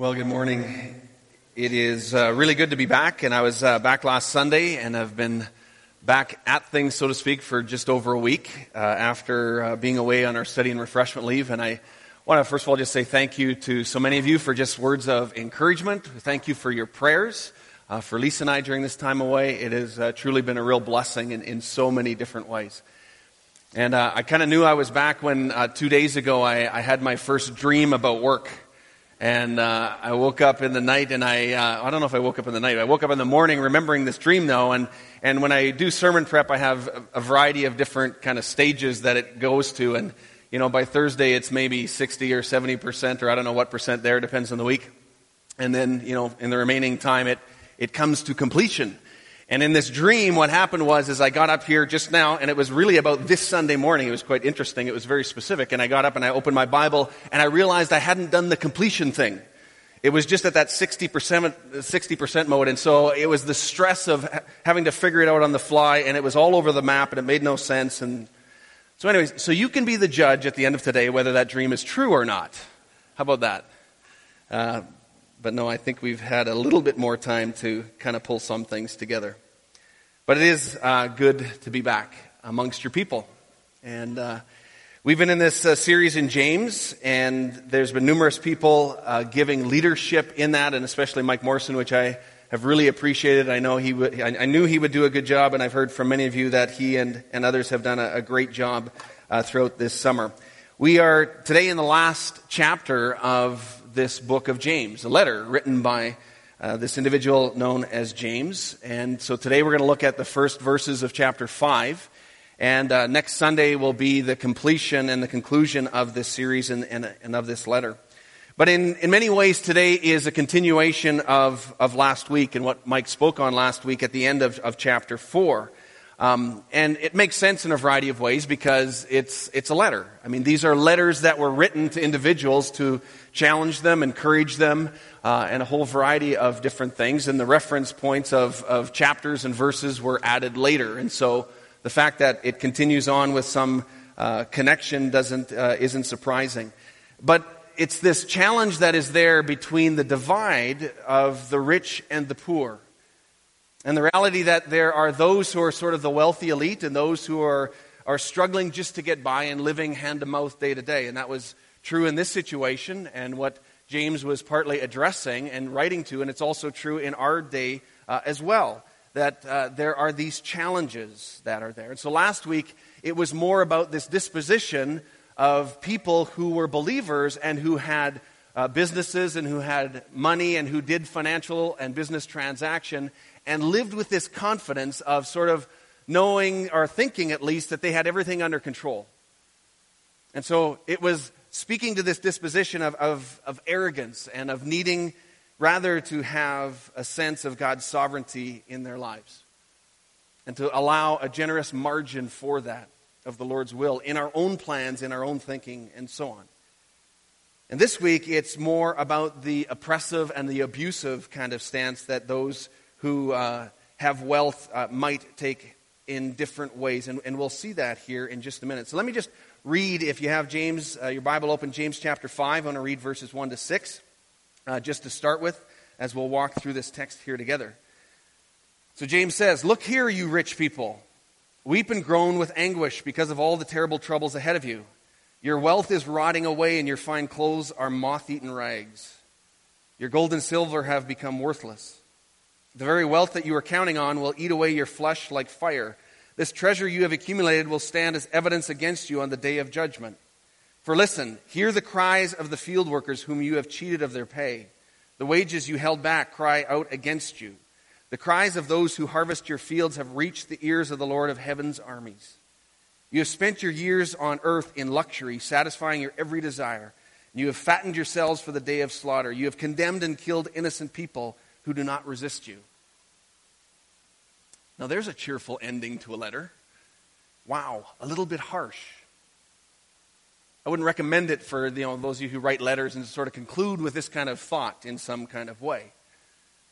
Well, good morning. It is uh, really good to be back, and I was uh, back last Sunday, and I've been back at things, so to speak, for just over a week uh, after uh, being away on our study and refreshment leave. And I want to first of all just say thank you to so many of you for just words of encouragement. Thank you for your prayers uh, for Lisa and I during this time away. It has uh, truly been a real blessing in, in so many different ways. And I kind of knew I was back when two days ago I, I had my first dream about work. And uh, I woke up in the night, and I, uh, I don't know if I woke up in the night. I woke up in the morning remembering this dream, though. And, and when I do sermon prep, I have a, variety of different kind of stages that it goes to. And, you know, by Thursday, it's maybe 60 or 70%, or I don't know what percent there, depends on the week. And then, you know, in the remaining time, it, it comes to completion. And in this dream, what happened was, is I got up here just now, and it was really about this Sunday morning. It was quite interesting. It was very specific. And I got up and I opened my Bible, and I realized I hadn't done the completion thing. It was just at that 60%, 60% mode. And so it was the stress of having to figure it out on the fly, and it was all over the map, and it made no sense. And so anyways, so you can be the judge at the end of today whether that dream is true or not. How about that? Uh, but no, I think we've had a little bit more time to kind of pull some things together. But it is uh, good to be back amongst your people. And uh, we've been in this uh, series in James, and there's been numerous people uh, giving leadership in that, and especially Mike Morrison, which I have really appreciated. I know he I knew he would do a good job, and I've heard from many of you that he and, and others have done a, a great job uh, throughout this summer. We are today in the last chapter of this book of James, a letter written by uh, this individual known as James. And so today we're going to look at the first verses of chapter 5. And uh, next Sunday will be the completion and the conclusion of this series and, and, and of this letter. But in, in many ways, today is a continuation of, of last week and what Mike spoke on last week at the end of, of chapter 4. Um, and it makes sense in a variety of ways because it's, it's a letter. I mean, these are letters that were written to individuals to challenge them, encourage them, uh, and a whole variety of different things. And the reference points of, of chapters and verses were added later. And so the fact that it continues on with some uh, connection doesn't, uh, isn't surprising. But it's this challenge that is there between the divide of the rich and the poor. And the reality that there are those who are sort of the wealthy elite and those who are, are struggling just to get by and living hand to mouth day to day. And that was true in this situation and what James was partly addressing and writing to. And it's also true in our day uh, as well that uh, there are these challenges that are there. And so last week, it was more about this disposition of people who were believers and who had uh, businesses and who had money and who did financial and business transaction and lived with this confidence of sort of knowing or thinking at least that they had everything under control. And so it was speaking to this disposition of, of, of arrogance and of needing rather to have a sense of God's sovereignty in their lives and to allow a generous margin for that of the Lord's will in our own plans, in our own thinking, and so on. And this week, it's more about the oppressive and the abusive kind of stance that those who uh, have wealth uh, might take in different ways. And, and, we'll see that here in just a minute. So let me just read, if you have James, uh, your Bible open, James chapter 5. I want to read verses 1 to 6, uh, just to start with, as we'll walk through this text here together. So James says, Look here, you rich people. Weep and groan with anguish because of all the terrible troubles ahead of you. Your wealth is rotting away, and your fine clothes are moth eaten rags. Your gold and silver have become worthless. The very wealth that you are counting on will eat away your flesh like fire. This treasure you have accumulated will stand as evidence against you on the day of judgment. For listen, hear the cries of the field workers whom you have cheated of their pay. The wages you held back cry out against you. The cries of those who harvest your fields have reached the ears of the Lord of heaven's armies. You have spent your years on earth in luxury, satisfying your every desire. You have fattened yourselves for the day of slaughter. You have condemned and killed innocent people who do not resist you. Now, there's a cheerful ending to a letter. Wow, a little bit harsh. I wouldn't recommend it for you know, those of you who write letters and sort of conclude with this kind of thought in some kind of way.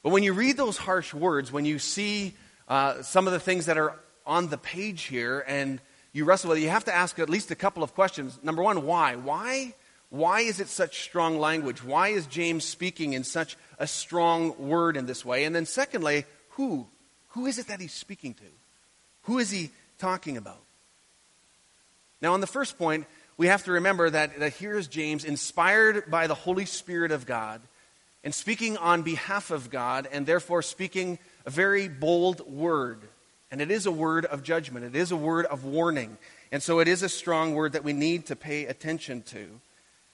But when you read those harsh words, when you see uh, some of the things that are on the page here, and you wrestle with it, you have to ask at least a couple of questions. Number one, why? Why? Why is it such strong language? Why is James speaking in such a strong word in this way? And then, secondly, who? Who is it that he's speaking to? Who is he talking about? Now, on the first point, we have to remember that, that here is James, inspired by the Holy Spirit of God, and speaking on behalf of God, and therefore speaking a very bold word. And it is a word of judgment, it is a word of warning. And so it is a strong word that we need to pay attention to.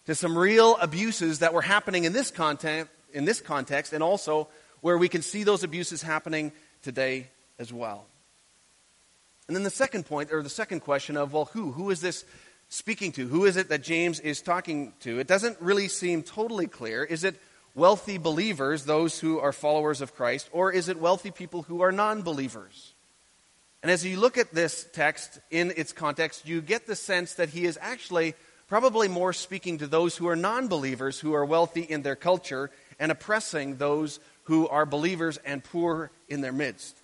To some real abuses that were happening in this context, in this context and also where we can see those abuses happening today as well. And then the second point, or the second question of, well, who? Who is this speaking to? Who is it that James is talking to? It doesn't really seem totally clear. Is it wealthy believers, those who are followers of Christ, or is it wealthy people who are non believers? And as you look at this text in its context, you get the sense that he is actually probably more speaking to those who are non believers, who are wealthy in their culture, and oppressing those who are believers and poor in their midst.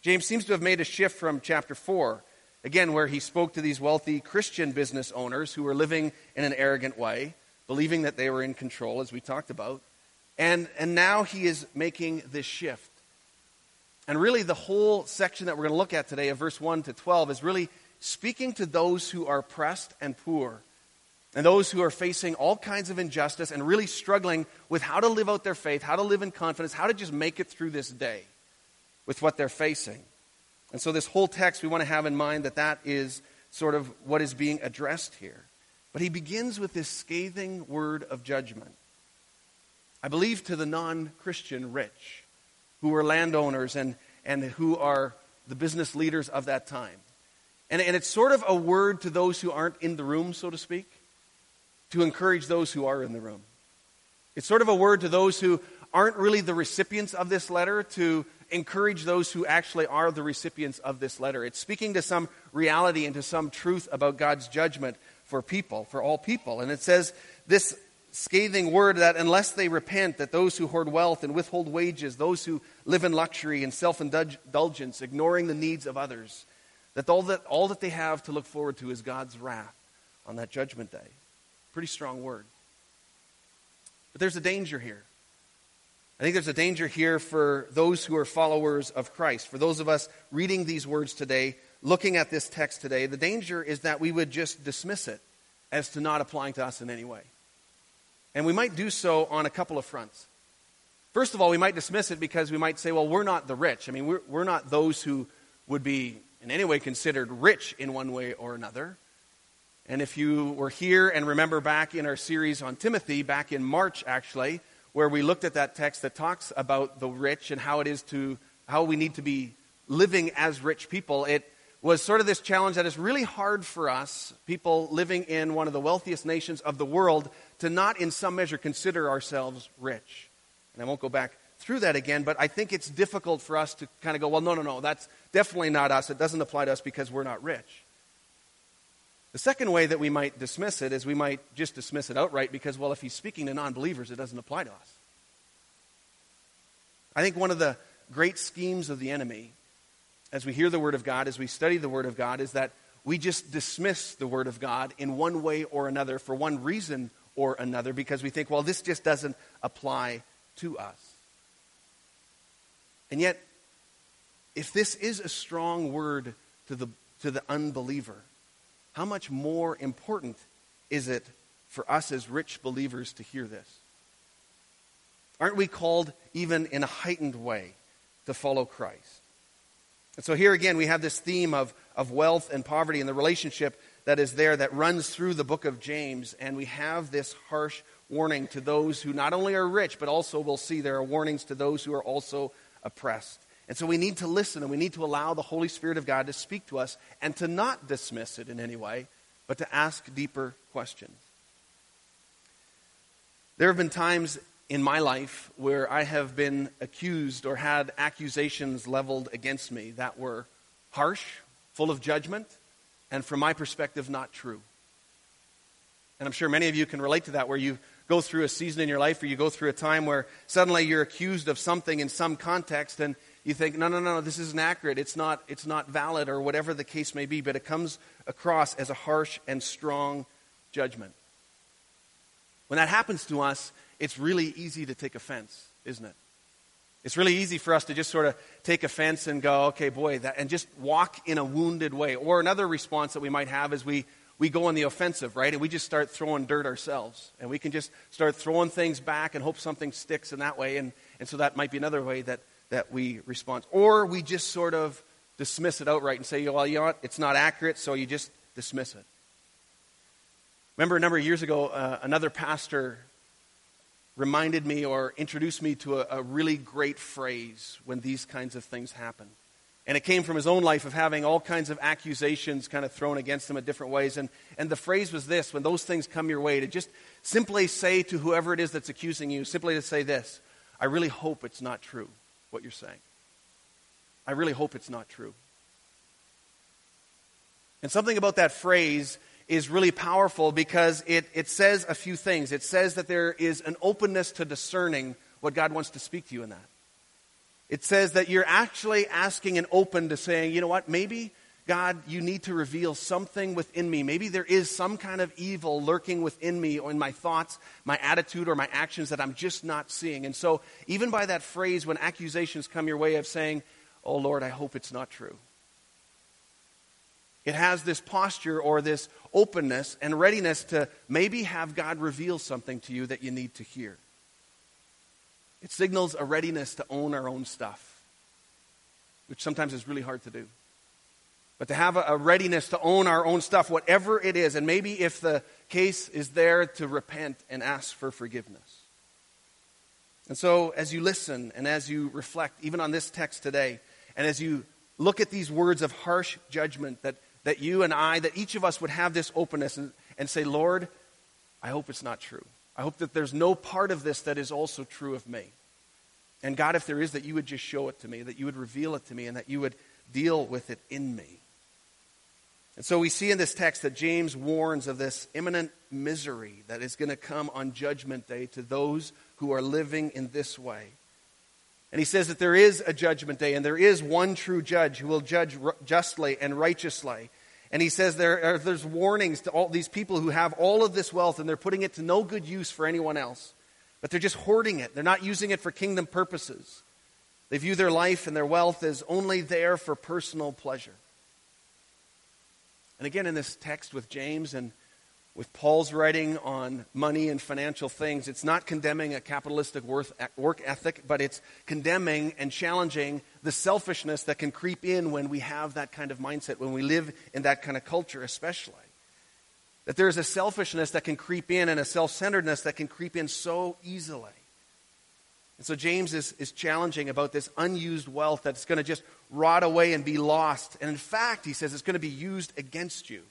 James seems to have made a shift from chapter 4, again, where he spoke to these wealthy Christian business owners who were living in an arrogant way, believing that they were in control, as we talked about. And, and now he is making this shift. And really, the whole section that we're going to look at today, of verse 1 to 12, is really speaking to those who are oppressed and poor, and those who are facing all kinds of injustice and really struggling with how to live out their faith, how to live in confidence, how to just make it through this day with what they're facing. And so, this whole text, we want to have in mind that that is sort of what is being addressed here. But he begins with this scathing word of judgment. I believe to the non Christian rich, who are landowners and, and who are the business leaders of that time. And, and it's sort of a word to those who aren't in the room, so to speak, to encourage those who are in the room. It's sort of a word to those who aren't really the recipients of this letter to encourage those who actually are the recipients of this letter. It's speaking to some reality and to some truth about God's judgment for people, for all people. And it says this scathing word that unless they repent, that those who hoard wealth and withhold wages, those who live in luxury and self indulgence, ignoring the needs of others, that all, that all that they have to look forward to is God's wrath on that judgment day. Pretty strong word. But there's a danger here. I think there's a danger here for those who are followers of Christ. For those of us reading these words today, looking at this text today, the danger is that we would just dismiss it as to not applying to us in any way. And we might do so on a couple of fronts. First of all, we might dismiss it because we might say, well, we're not the rich. I mean, we're, we're not those who would be in any way considered rich in one way or another. And if you were here and remember back in our series on Timothy, back in March actually, where we looked at that text that talks about the rich and how it is to, how we need to be living as rich people, it was sort of this challenge that is really hard for us, people living in one of the wealthiest nations of the world, to not in some measure consider ourselves rich. And I won't go back through that again, but I think it's difficult for us to kind of go, well, no, no, no, that's definitely not us. It doesn't apply to us because we're not rich. The second way that we might dismiss it is we might just dismiss it outright because, well, if he's speaking to non believers, it doesn't apply to us. I think one of the great schemes of the enemy, as we hear the Word of God, as we study the Word of God, is that we just dismiss the Word of God in one way or another for one reason or another because we think, well, this just doesn't apply to us. And yet, if this is a strong word to the, to the unbeliever, how much more important is it for us as rich believers to hear this? Aren't we called, even in a heightened way, to follow Christ? And so here again, we have this theme of, of wealth and poverty and the relationship that is there that runs through the book of James. And we have this harsh warning to those who not only are rich, but also we'll see there are warnings to those who are also oppressed. And so we need to listen and we need to allow the Holy Spirit of God to speak to us and to not dismiss it in any way, but to ask deeper questions. There have been times in my life where I have been accused or had accusations leveled against me that were harsh, full of judgment, and from my perspective, not true. And I'm sure many of you can relate to that, where you go through a season in your life or you go through a time where suddenly you're accused of something in some context and you think, no, no, no, this isn't accurate. It's not, it's not valid or whatever the case may be, but it comes across as a harsh and strong judgment. when that happens to us, it's really easy to take offense, isn't it? It's really easy for us to just sort of take offense and go, okay, boy, that, and just walk in a wounded way. Or another response that we might have is we, we go on the offensive, right? And we just start throwing dirt ourselves. And we can just start throwing things back and hope something sticks in that way. And, and so that might be another way that, that we respond. Or we just sort of dismiss it outright and say, well, you know what? It's not accurate, so you just dismiss it. Remember a number of years ago, uh, another pastor reminded me or introduced me to a, a, really great phrase when these kinds of things happen. And it came from his own life of having all kinds of accusations kind of thrown against him in different ways. And, and the phrase was this when those things come your way, to just simply say to whoever it is that's accusing you, simply to say this I really hope it's not true, what you're saying. I really hope it's not true. And something about that phrase is really powerful because it, it says a few things. It says that there is an openness to discerning what God wants to speak to you in that. It says that you're actually asking and open to saying, you know what, maybe, God, you need to reveal something within me. Maybe there is some kind of evil lurking within me or in my thoughts, my attitude, or my actions that I'm just not seeing. And so, even by that phrase, when accusations come your way of saying, oh Lord, I hope it's not true. It has this posture or this openness and readiness to maybe have God reveal something to you that you need to hear. It signals a readiness to own our own stuff, which sometimes is really hard to do. But to have a, readiness to own our own stuff, whatever it is, and maybe if the case is there, to repent and ask for forgiveness. And so, as you listen and as you reflect, even on this text today, and as you look at these words of harsh judgment that that you and I, that each of us would have this openness and, and say, Lord, I hope it's not true. I hope that there's no part of this that is also true of me. And God, if there is, that you would just show it to me, that you would reveal it to me, and that you would deal with it in me. And so we see in this text that James warns of this imminent misery that is going to come on Judgment Day to those who are living in this way. And he says that there is a judgment day and there is one true judge who will judge justly and righteously. And he says there are, there's warnings to all these people who have all of this wealth and they're putting it to no good use for anyone else. But they're just hoarding it. They're not using it for kingdom purposes. They view their life and their wealth as only there for personal pleasure. And again, in this text with James and with Paul's writing on money and financial things, it's not condemning a capitalistic work ethic, but it's condemning and challenging the selfishness that can creep in when we have that kind of mindset, when we live in that kind of culture, especially. That there's a selfishness that can creep in and a self centeredness that can creep in so easily. And so James is, is challenging about this unused wealth that's going to just rot away and be lost. And in fact, he says it's going to be used against you.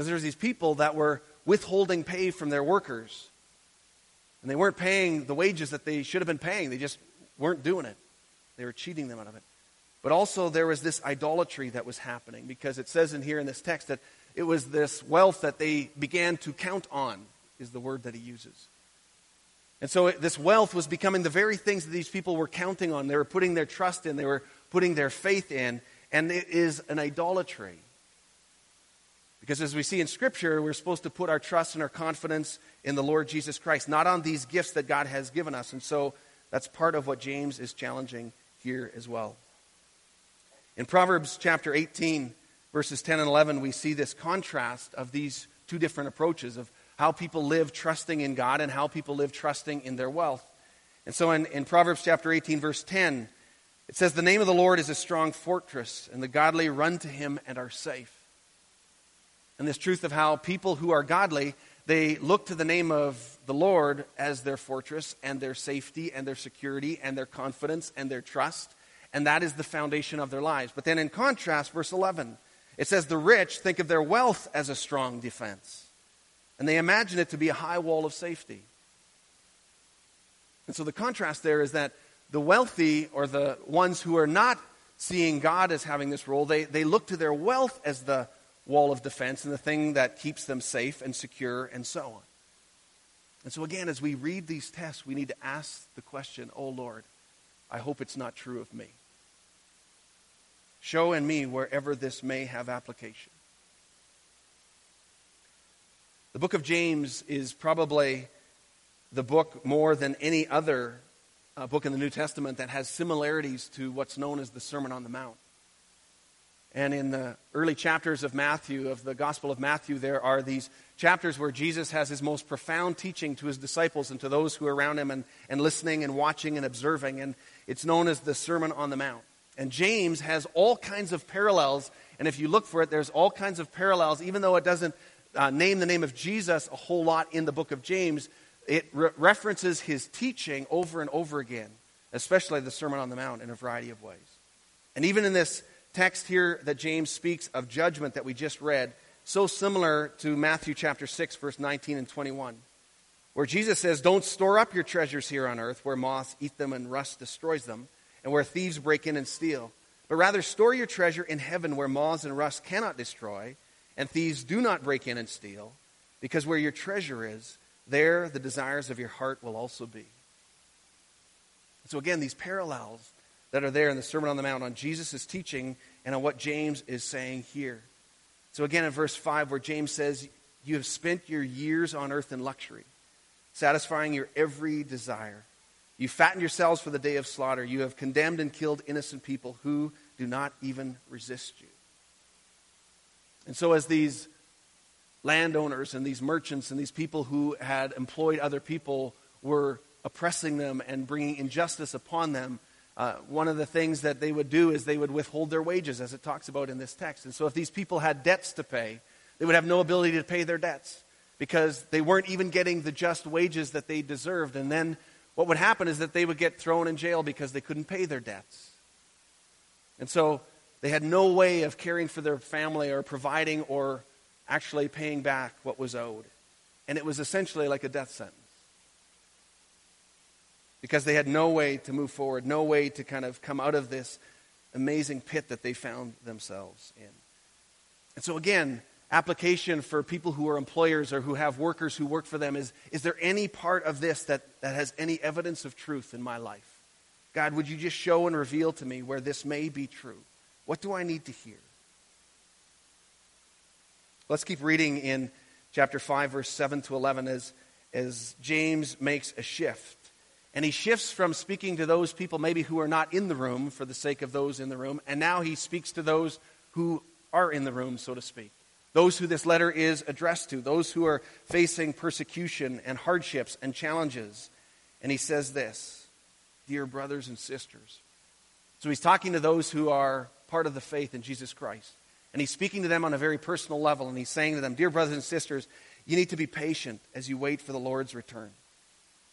Because there's these people that were withholding pay from their workers. And they weren't paying the wages that they should have been paying. They just weren't doing it. They were cheating them out of it. But also there was this idolatry that was happening because it says in here in this text that it was this wealth that they began to count on, is the word that he uses. And so this wealth was becoming the very things that these people were counting on. They were putting their trust in, they were putting their faith in, and it is an idolatry. Because as we see in Scripture, we're supposed to put our trust and our confidence in the Lord Jesus Christ, not on these gifts that God has given us. And so that's part of what James is challenging here as well. In Proverbs chapter 18, verses 10 and 11, we see this contrast of these two different approaches of how people live trusting in God and how people live trusting in their wealth. And so in, in Proverbs chapter 18, verse 10, it says, The name of the Lord is a strong fortress, and the godly run to him and are safe and this truth of how people who are godly, they look to the name of the Lord as their fortress and their safety and their security and their confidence and their trust. And that is the foundation of their lives. But then in contrast, verse 11, it says, The rich think of their wealth as a strong defense, and they imagine it to be a high wall of safety. And so the contrast there is that the wealthy, or the ones who are not seeing God as having this role, they, they look to their wealth as the wall of defense and the thing that keeps them safe and secure and so on. And so, again, as we read these tests, we need to ask the question, Oh Lord, I hope it's not true of me. Show in me wherever this may have application. The book of James is probably the book more than any other uh, book in the New Testament that has similarities to what's known as the Sermon on the Mount. And in the early chapters of Matthew, of the Gospel of Matthew, there are these chapters where Jesus has his most profound teaching to his disciples and to those who are around him and, and listening and watching and observing. And it's known as the Sermon on the Mount. And James has all kinds of parallels. And if you look for it, there's all kinds of parallels, even though it doesn't uh, name the name of Jesus a whole lot in the book of James, it re- references his teaching over and over again, especially the Sermon on the Mount in a variety of ways. And even in this text here that James speaks of judgment that we just read, so similar to Matthew chapter 6, verse 19 and 21, where Jesus says, Don't store up your treasures here on earth where moths eat them and rust destroys them, and where thieves break in and steal. But rather store your treasure in heaven where moths and rust cannot destroy, and thieves do not break in and steal, because where your treasure is, there the desires of your heart will also be. So, again, these parallels that are there in the Sermon on the Mount on Jesus' teaching and on what James is saying here. So, again, in verse 5, where James says, You have spent your years on earth in luxury, satisfying your every desire. You fattened yourselves for the day of slaughter. You have condemned and killed innocent people who do not even resist you. And so, as these landowners and these merchants and these people who had employed other people were oppressing them and bringing injustice upon them, uh, one of the things that they would do is they would withhold their wages, as it talks about in this text. And so, if these people had debts to pay, they would have no ability to pay their debts because they weren't even getting the just wages that they deserved. And then what would happen is that they would get thrown in jail because they couldn't pay their debts. And so, they had no way of caring for their family or providing or actually paying back what was owed. And it was essentially like a death sentence. Because they had no way to move forward, no way to kind of come out of this amazing pit that they found themselves in. And so, again, application for people who are employers or who have workers who work for them is is there any part of this that, that has any evidence of truth in my life? God, would you just show and reveal to me where this may be true? What do I need to hear? Let's keep reading in chapter 5, verse 7 to 11 as, as James makes a shift. And he shifts from speaking to those people maybe who are not in the room for the sake of those in the room, and now he speaks to those who are in the room, so to speak. Those who this letter is addressed to, those who are facing persecution and hardships and challenges. And he says this Dear brothers and sisters. So he's talking to those who are part of the faith in Jesus Christ. And he's speaking to them on a very personal level, and he's saying to them, Dear brothers and sisters, you need to be patient as you wait for the Lord's return.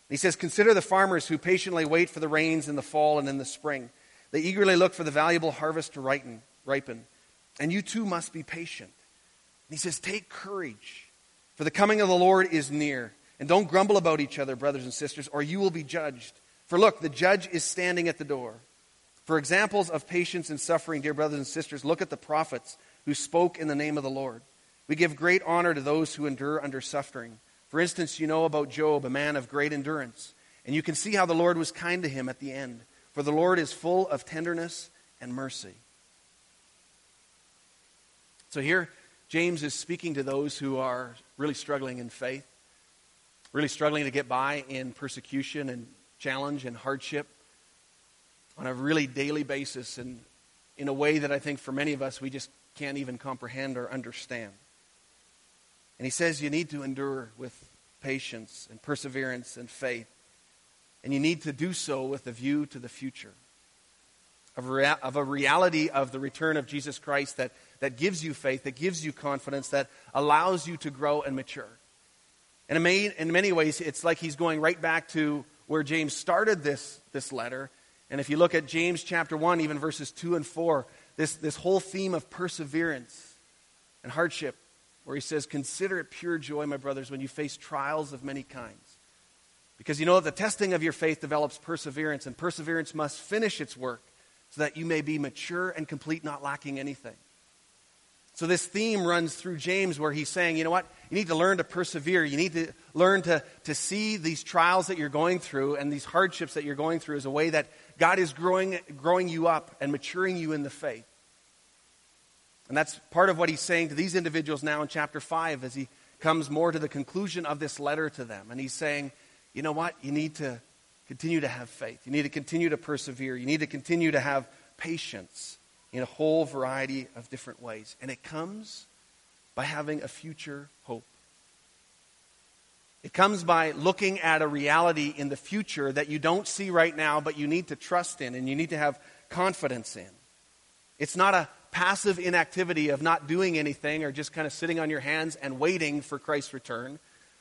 He says, Consider the farmers who patiently wait for the rains in the fall and in the spring. They eagerly look for the valuable harvest to ripen, ripen. And you too must be patient. And he says, Take courage, for the coming of the Lord is near. And don't grumble about each other, brothers and sisters, or you will be judged. For look, the judge is standing at the door. For examples of patience and suffering, dear brothers and sisters, look at the prophets who spoke in the name of the Lord. We give great honor to those who endure under suffering. For instance, you know about Job, a man of great endurance, and you can see how the Lord was kind to him at the end. For the Lord is full of tenderness and mercy. So here, James is speaking to those who are really struggling in faith, really struggling to get by in persecution and challenge and hardship on a really daily basis and in a way that I think for many of us we just can't even comprehend or understand. And he says you need to endure with patience and perseverance and faith. And you need to do so with a view to the future. Of, rea- of a reality of the return of Jesus Christ that, that gives you faith, that gives you confidence, that allows you to grow and mature. And in many, in many ways, it's like he's going right back to where James started this, this letter and if you look at James chapter 1, even verses 2 and 4, this, this whole theme of perseverance and hardship, where he says, Consider it pure joy, my brothers, when you face trials of many kinds. Because you know that the testing of your faith develops perseverance, and perseverance must finish its work so that you may be mature and complete, not lacking anything. So, this theme runs through James where he's saying, you know what? You need to learn to persevere. You need to learn to, to see these trials that you're going through and these hardships that you're going through as a way that God is growing, growing you up and maturing you in the faith. And that's part of what he's saying to these individuals now in chapter 5 as he comes more to the conclusion of this letter to them. And he's saying, you know what? You need to continue to have faith. You need to continue to persevere. You need to continue to have patience in a whole variety of different ways. And it comes by having a future hope. It comes by looking at a reality in the future that you don't see right now, but you need to trust in and you need to have confidence in. It's not a passive inactivity of not doing anything or just kind of sitting on your hands and waiting for Christ's return,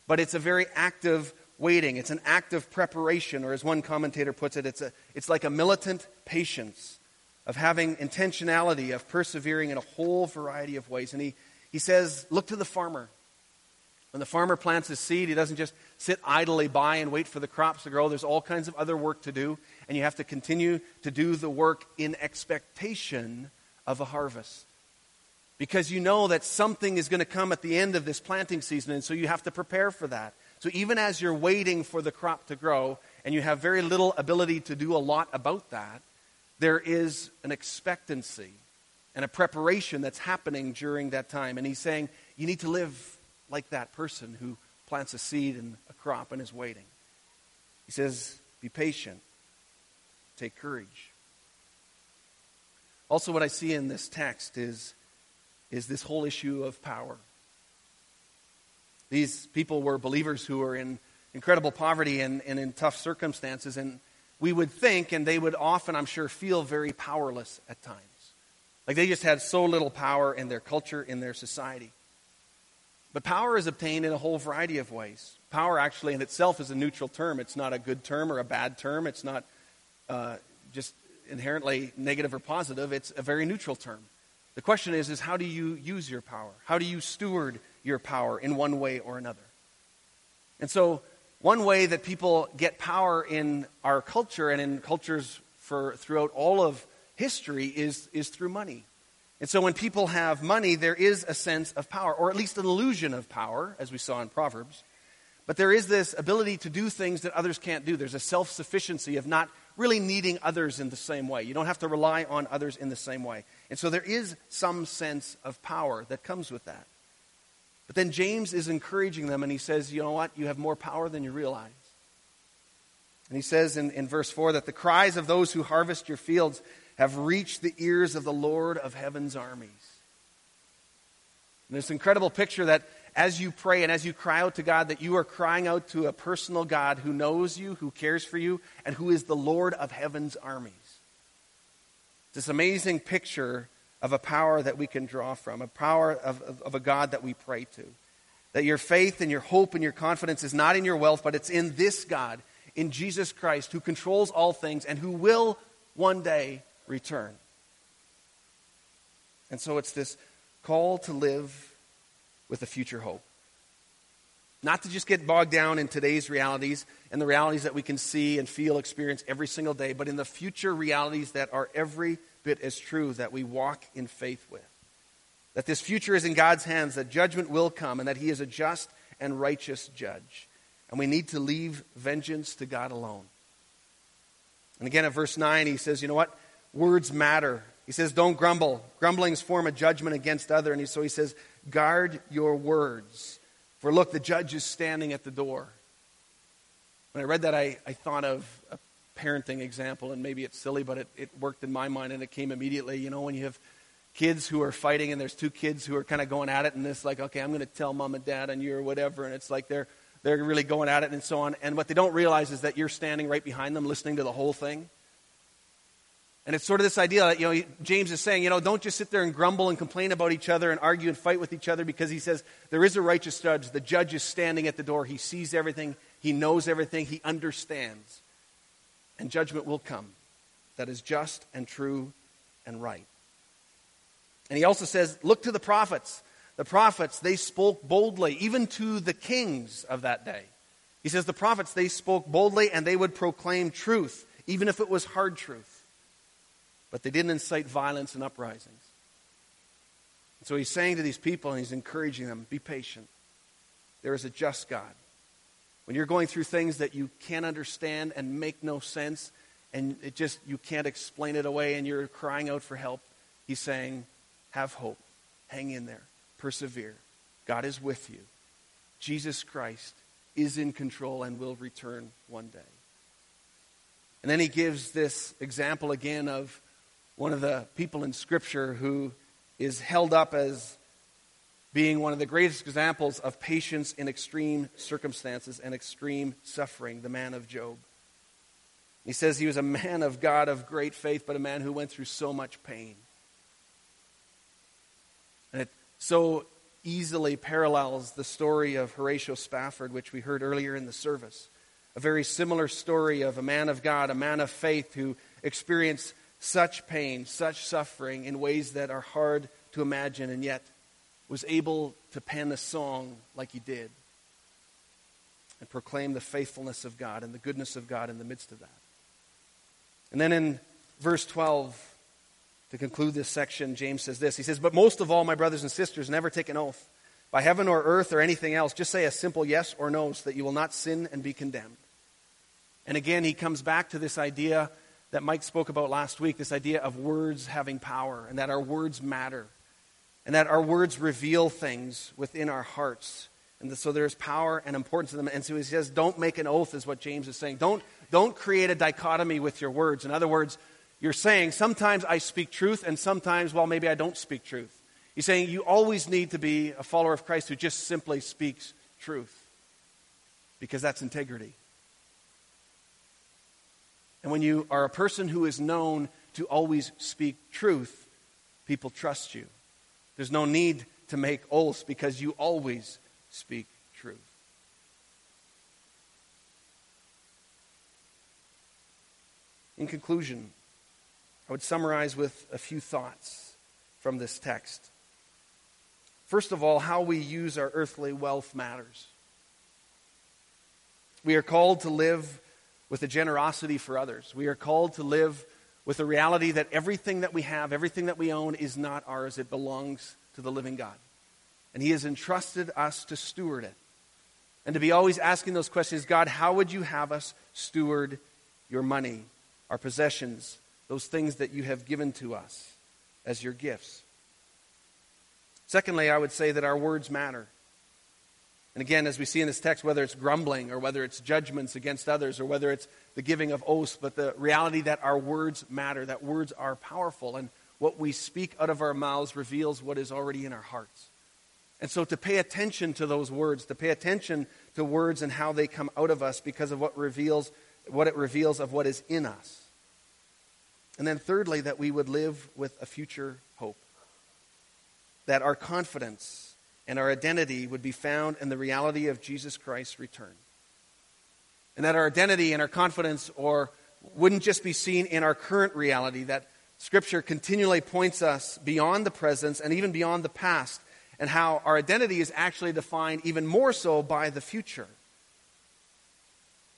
but it's a very active waiting. It's an active preparation, or as one commentator puts it, it's, a, it's like a militant patience of having intentionality, of persevering in a whole variety of ways. And he, he says, Look to the farmer. When the farmer plants his seed, he doesn't just sit idly by and wait for the crops to grow. There's all kinds of other work to do, and you have to continue to do the work in expectation of a harvest. Because you know that something is going to come at the end of this planting season, and so you have to prepare for that. So even as you're waiting for the crop to grow, and you have very little ability to do a lot about that, there is an expectancy and a preparation that's happening during that time. And he's saying, you need to live like that person who plants a seed and a crop and is waiting. He says, be patient, take courage. Also, what I see in this text is, is this whole issue of power. These people were believers who were in incredible poverty and, and in tough circumstances, and we would think, and they would often, I'm sure, feel very powerless at times. Like they just had so little power in their culture, in their society. But power is obtained in a whole variety of ways. Power, actually, in itself, is a neutral term. It's not a good term or a bad term. It's not uh, just inherently negative or positive. It's a very neutral term. The question is, is how do you use your power? How do you steward your power in one way or another? And so, one way that people get power in our culture and in cultures for throughout all of history is, is through money. And so when people have money, there is a sense of power, or at least an illusion of power, as we saw in Proverbs. But there is this ability to do things that others can't do. There's a self sufficiency of not really needing others in the same way. You don't have to rely on others in the same way. And so there is some sense of power that comes with that. But then James is encouraging them and he says, You know what? You have more power than you realize. And he says in, in verse 4 that the cries of those who harvest your fields have reached the ears of the Lord of heaven's armies. And this incredible picture that as you pray and as you cry out to God, that you are crying out to a personal God who knows you, who cares for you, and who is the Lord of heaven's armies. This amazing picture of a power that we can draw from, a power of, of, of, a God that we pray to. That your faith and your hope and your confidence is not in your wealth, but it's in this God, in Jesus Christ, who controls all things and who will one day return. And so it's this call to live with a future hope. Not to just get bogged down in today's realities and the realities that we can see and feel, experience every single day, but in the future realities that are every bit as true that we walk in faith with. That this future is in God's hands, that judgment will come, and that He is a just and righteous judge. And we need to leave vengeance to God alone. And again, at verse 9, he says, You know what? Words matter. He says, Don't grumble. Grumblings form a judgment against other. And so he says, Guard your words. For look, the judge is standing at the door. When I read that, I, I thought of a parenting example, and maybe it's silly, but it, it worked in my mind and it came immediately. You know, when you have kids who are fighting and there's two kids who are kind of going at it, and it's like, okay, I'm going to tell mom and dad on you or whatever, and it's like they're, they're really going at it and so on. And what they don't realize is that you're standing right behind them listening to the whole thing. And it's sort of this idea that, you know, James is saying, you know, don't just sit there and grumble and complain about each other and argue and fight with each other because he says there is a righteous judge. The judge is standing at the door. He sees everything, he knows everything, he understands. And judgment will come that is just and true and right. And he also says, look to the prophets. The prophets, they spoke boldly, even to the kings of that day. He says, the prophets, they spoke boldly and they would proclaim truth, even if it was hard truth but they didn't incite violence and uprisings. So he's saying to these people, and he's encouraging them be patient. There is a just God. When you're going through things that you can't understand and make no sense, and it just, you can't explain it away, and you're crying out for help, he's saying, have hope. Hang in there. Persevere. God is with you. Jesus Christ is in control and will return one day. And then he gives this example again of one of the people in Scripture who is held up as being one of the greatest examples of patience in extreme circumstances and extreme suffering, the man of Job. He says he was a man of God of great faith, but a man who went through so much pain. And it so easily parallels the story of Horatio Spafford, which we heard earlier in the service. A very similar story of a man of God, a man of faith who experienced such pain, such suffering in ways that are hard to imagine, and yet was able to pen a song like he did and proclaim the faithfulness of God and the goodness of God in the midst of that. And then in verse 12, to conclude this section, James says this He says, But most of all, my brothers and sisters, never take an oath by heaven or earth or anything else. Just say a simple yes or no so that you will not sin and be condemned. And again, he comes back to this idea that Mike spoke about last week this idea of words having power and that our words matter and that our words reveal things within our hearts. And so there's power and importance in them. And so he says, don't make an oath, is what James is saying. Don't don't create a dichotomy with your words. In other words, you're saying sometimes I speak truth and sometimes, well, maybe I don't speak truth. He's saying you always need to be a follower of Christ who just simply speaks truth because that's integrity. And when you are a person who is known to always speak truth, people trust you. There's no need to make oaths because you always speak truth. In conclusion, I would summarize with a few thoughts from this text. First of all, how we use our earthly wealth matters. We are called to live with a generosity for others. We are called to live with the reality that everything that we have, everything that we own, is not ours. It belongs to the living God. And He has entrusted us to steward it. And to be always asking those questions God, how would you have us steward your money? our possessions, those things that you have given to us as your gifts. Secondly, I would say that our words matter. And again, as we see in this text, whether it's grumbling or whether it's judgments against others or whether it's the giving of oaths, but the reality that our words matter, that words are powerful, and what we speak out of our mouths reveals what is already in our hearts. And so to pay attention to those words, to pay attention to words and how they come out of us because of what reveals what it reveals of what is in us. And then, thirdly, that we would live with a future hope. That our confidence and our identity would be found in the reality of Jesus Christ's return. And that our identity and our confidence or wouldn't just be seen in our current reality, that Scripture continually points us beyond the present and even beyond the past, and how our identity is actually defined even more so by the future.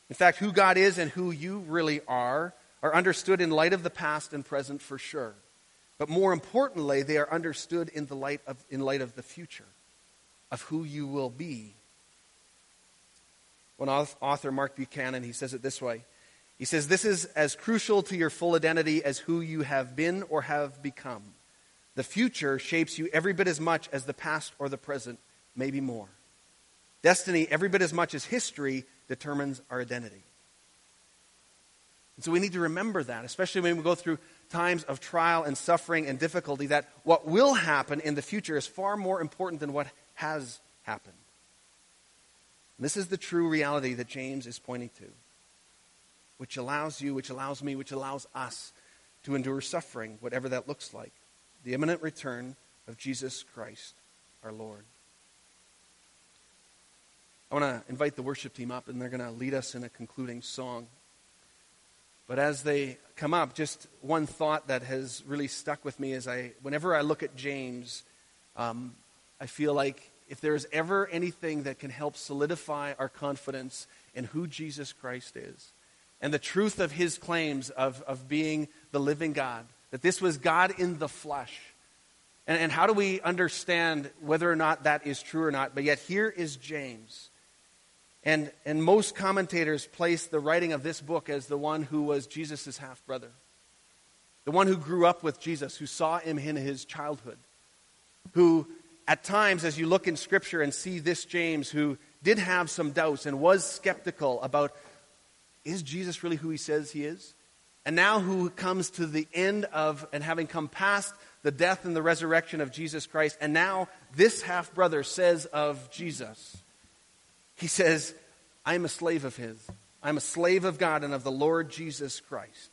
In fact, who God is and who you really are are understood in light of the past and present for sure. But more importantly, they are understood in, the light of, in light of the future, of who you will be. One author, Mark Buchanan, he says it this way. He says, This is as crucial to your full identity as who you have been or have become. The future shapes you every bit as much as the past or the present, maybe more. Destiny, every bit as much as history, determines our identity. And so we need to remember that, especially when we go through times of trial and suffering and difficulty, that what will happen in the future is far more important than what has happened. And this is the true reality that James is pointing to, which allows you, which allows me, which allows us to endure suffering, whatever that looks like. The imminent return of Jesus Christ, our Lord. I want to invite the worship team up, and they're going to lead us in a concluding song. But as they come up, just one thought that has really stuck with me is I, whenever I look at James, um, I feel like if there is ever anything that can help solidify our confidence in who Jesus Christ is and the truth of his claims of, of being the living God, that this was God in the flesh. And, and how do we understand whether or not that is true or not? But yet, here is James and, and most commentators place the writing of this book as the one who was Jesus' half brother, the one who grew up with Jesus, who saw him in his childhood, who at times, as you look in Scripture and see this James, who did have some doubts and was skeptical about is Jesus really who he says he is? And now, who comes to the end of, and having come past the death and the resurrection of Jesus Christ, and now this half brother says of Jesus, he says, I am a slave of his. I'm a slave of God and of the Lord Jesus Christ.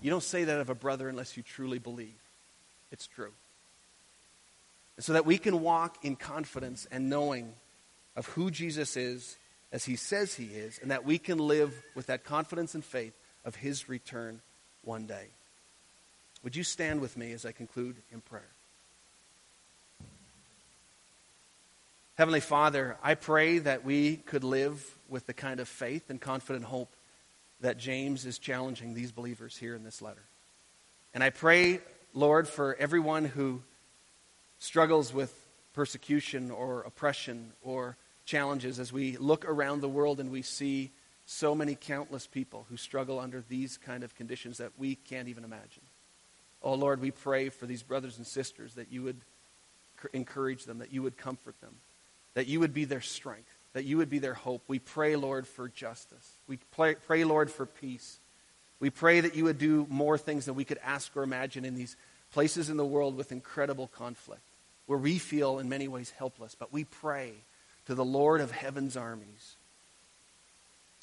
You don't say that of a brother unless you truly believe it's true. So that we can walk in confidence and knowing of who Jesus is as he says he is, and that we can live with that confidence and faith of his return one day. Would you stand with me as I conclude in prayer? Heavenly Father, I pray that we could live with the kind of faith and confident hope that James is challenging these believers here in this letter. And I pray, Lord, for everyone who struggles with persecution or oppression or challenges as we look around the world and we see so many countless people who struggle under these kind of conditions that we can't even imagine. Oh Lord, we pray for these brothers and sisters that you would encourage them, that you would comfort them, that you would be their strength, that you would be their hope. We pray, Lord, for justice. We pray, pray, Lord, for peace. We pray that you would do more things than we could ask or imagine in these places in the world with incredible conflict, where we feel in many ways helpless. But we pray to the Lord of heaven's armies.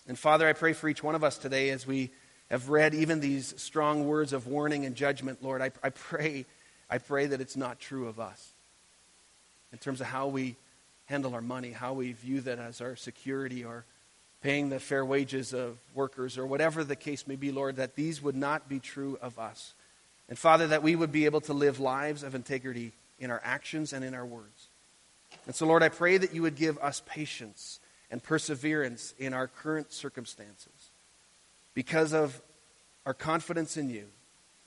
And Father, I pray for each one of us today as we have read even these strong words of warning and judgment, Lord. I, I pray, I pray that it's not true of us in terms of how we handle our money, how we view that as our security or paying the fair wages of workers or whatever the case may be, Lord, that these would not be true of us. And Father, that we would be able to live lives of integrity in our actions and in our words. And so, Lord, I pray that you would give us patience and perseverance in our current circumstances because of our confidence in you,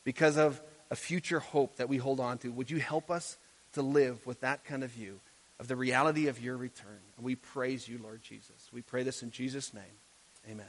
because of a future hope that we hold on to. Would you help us to live with that kind of view? of the reality of your return. And we praise you, Lord Jesus. We pray this in Jesus' name. Amen.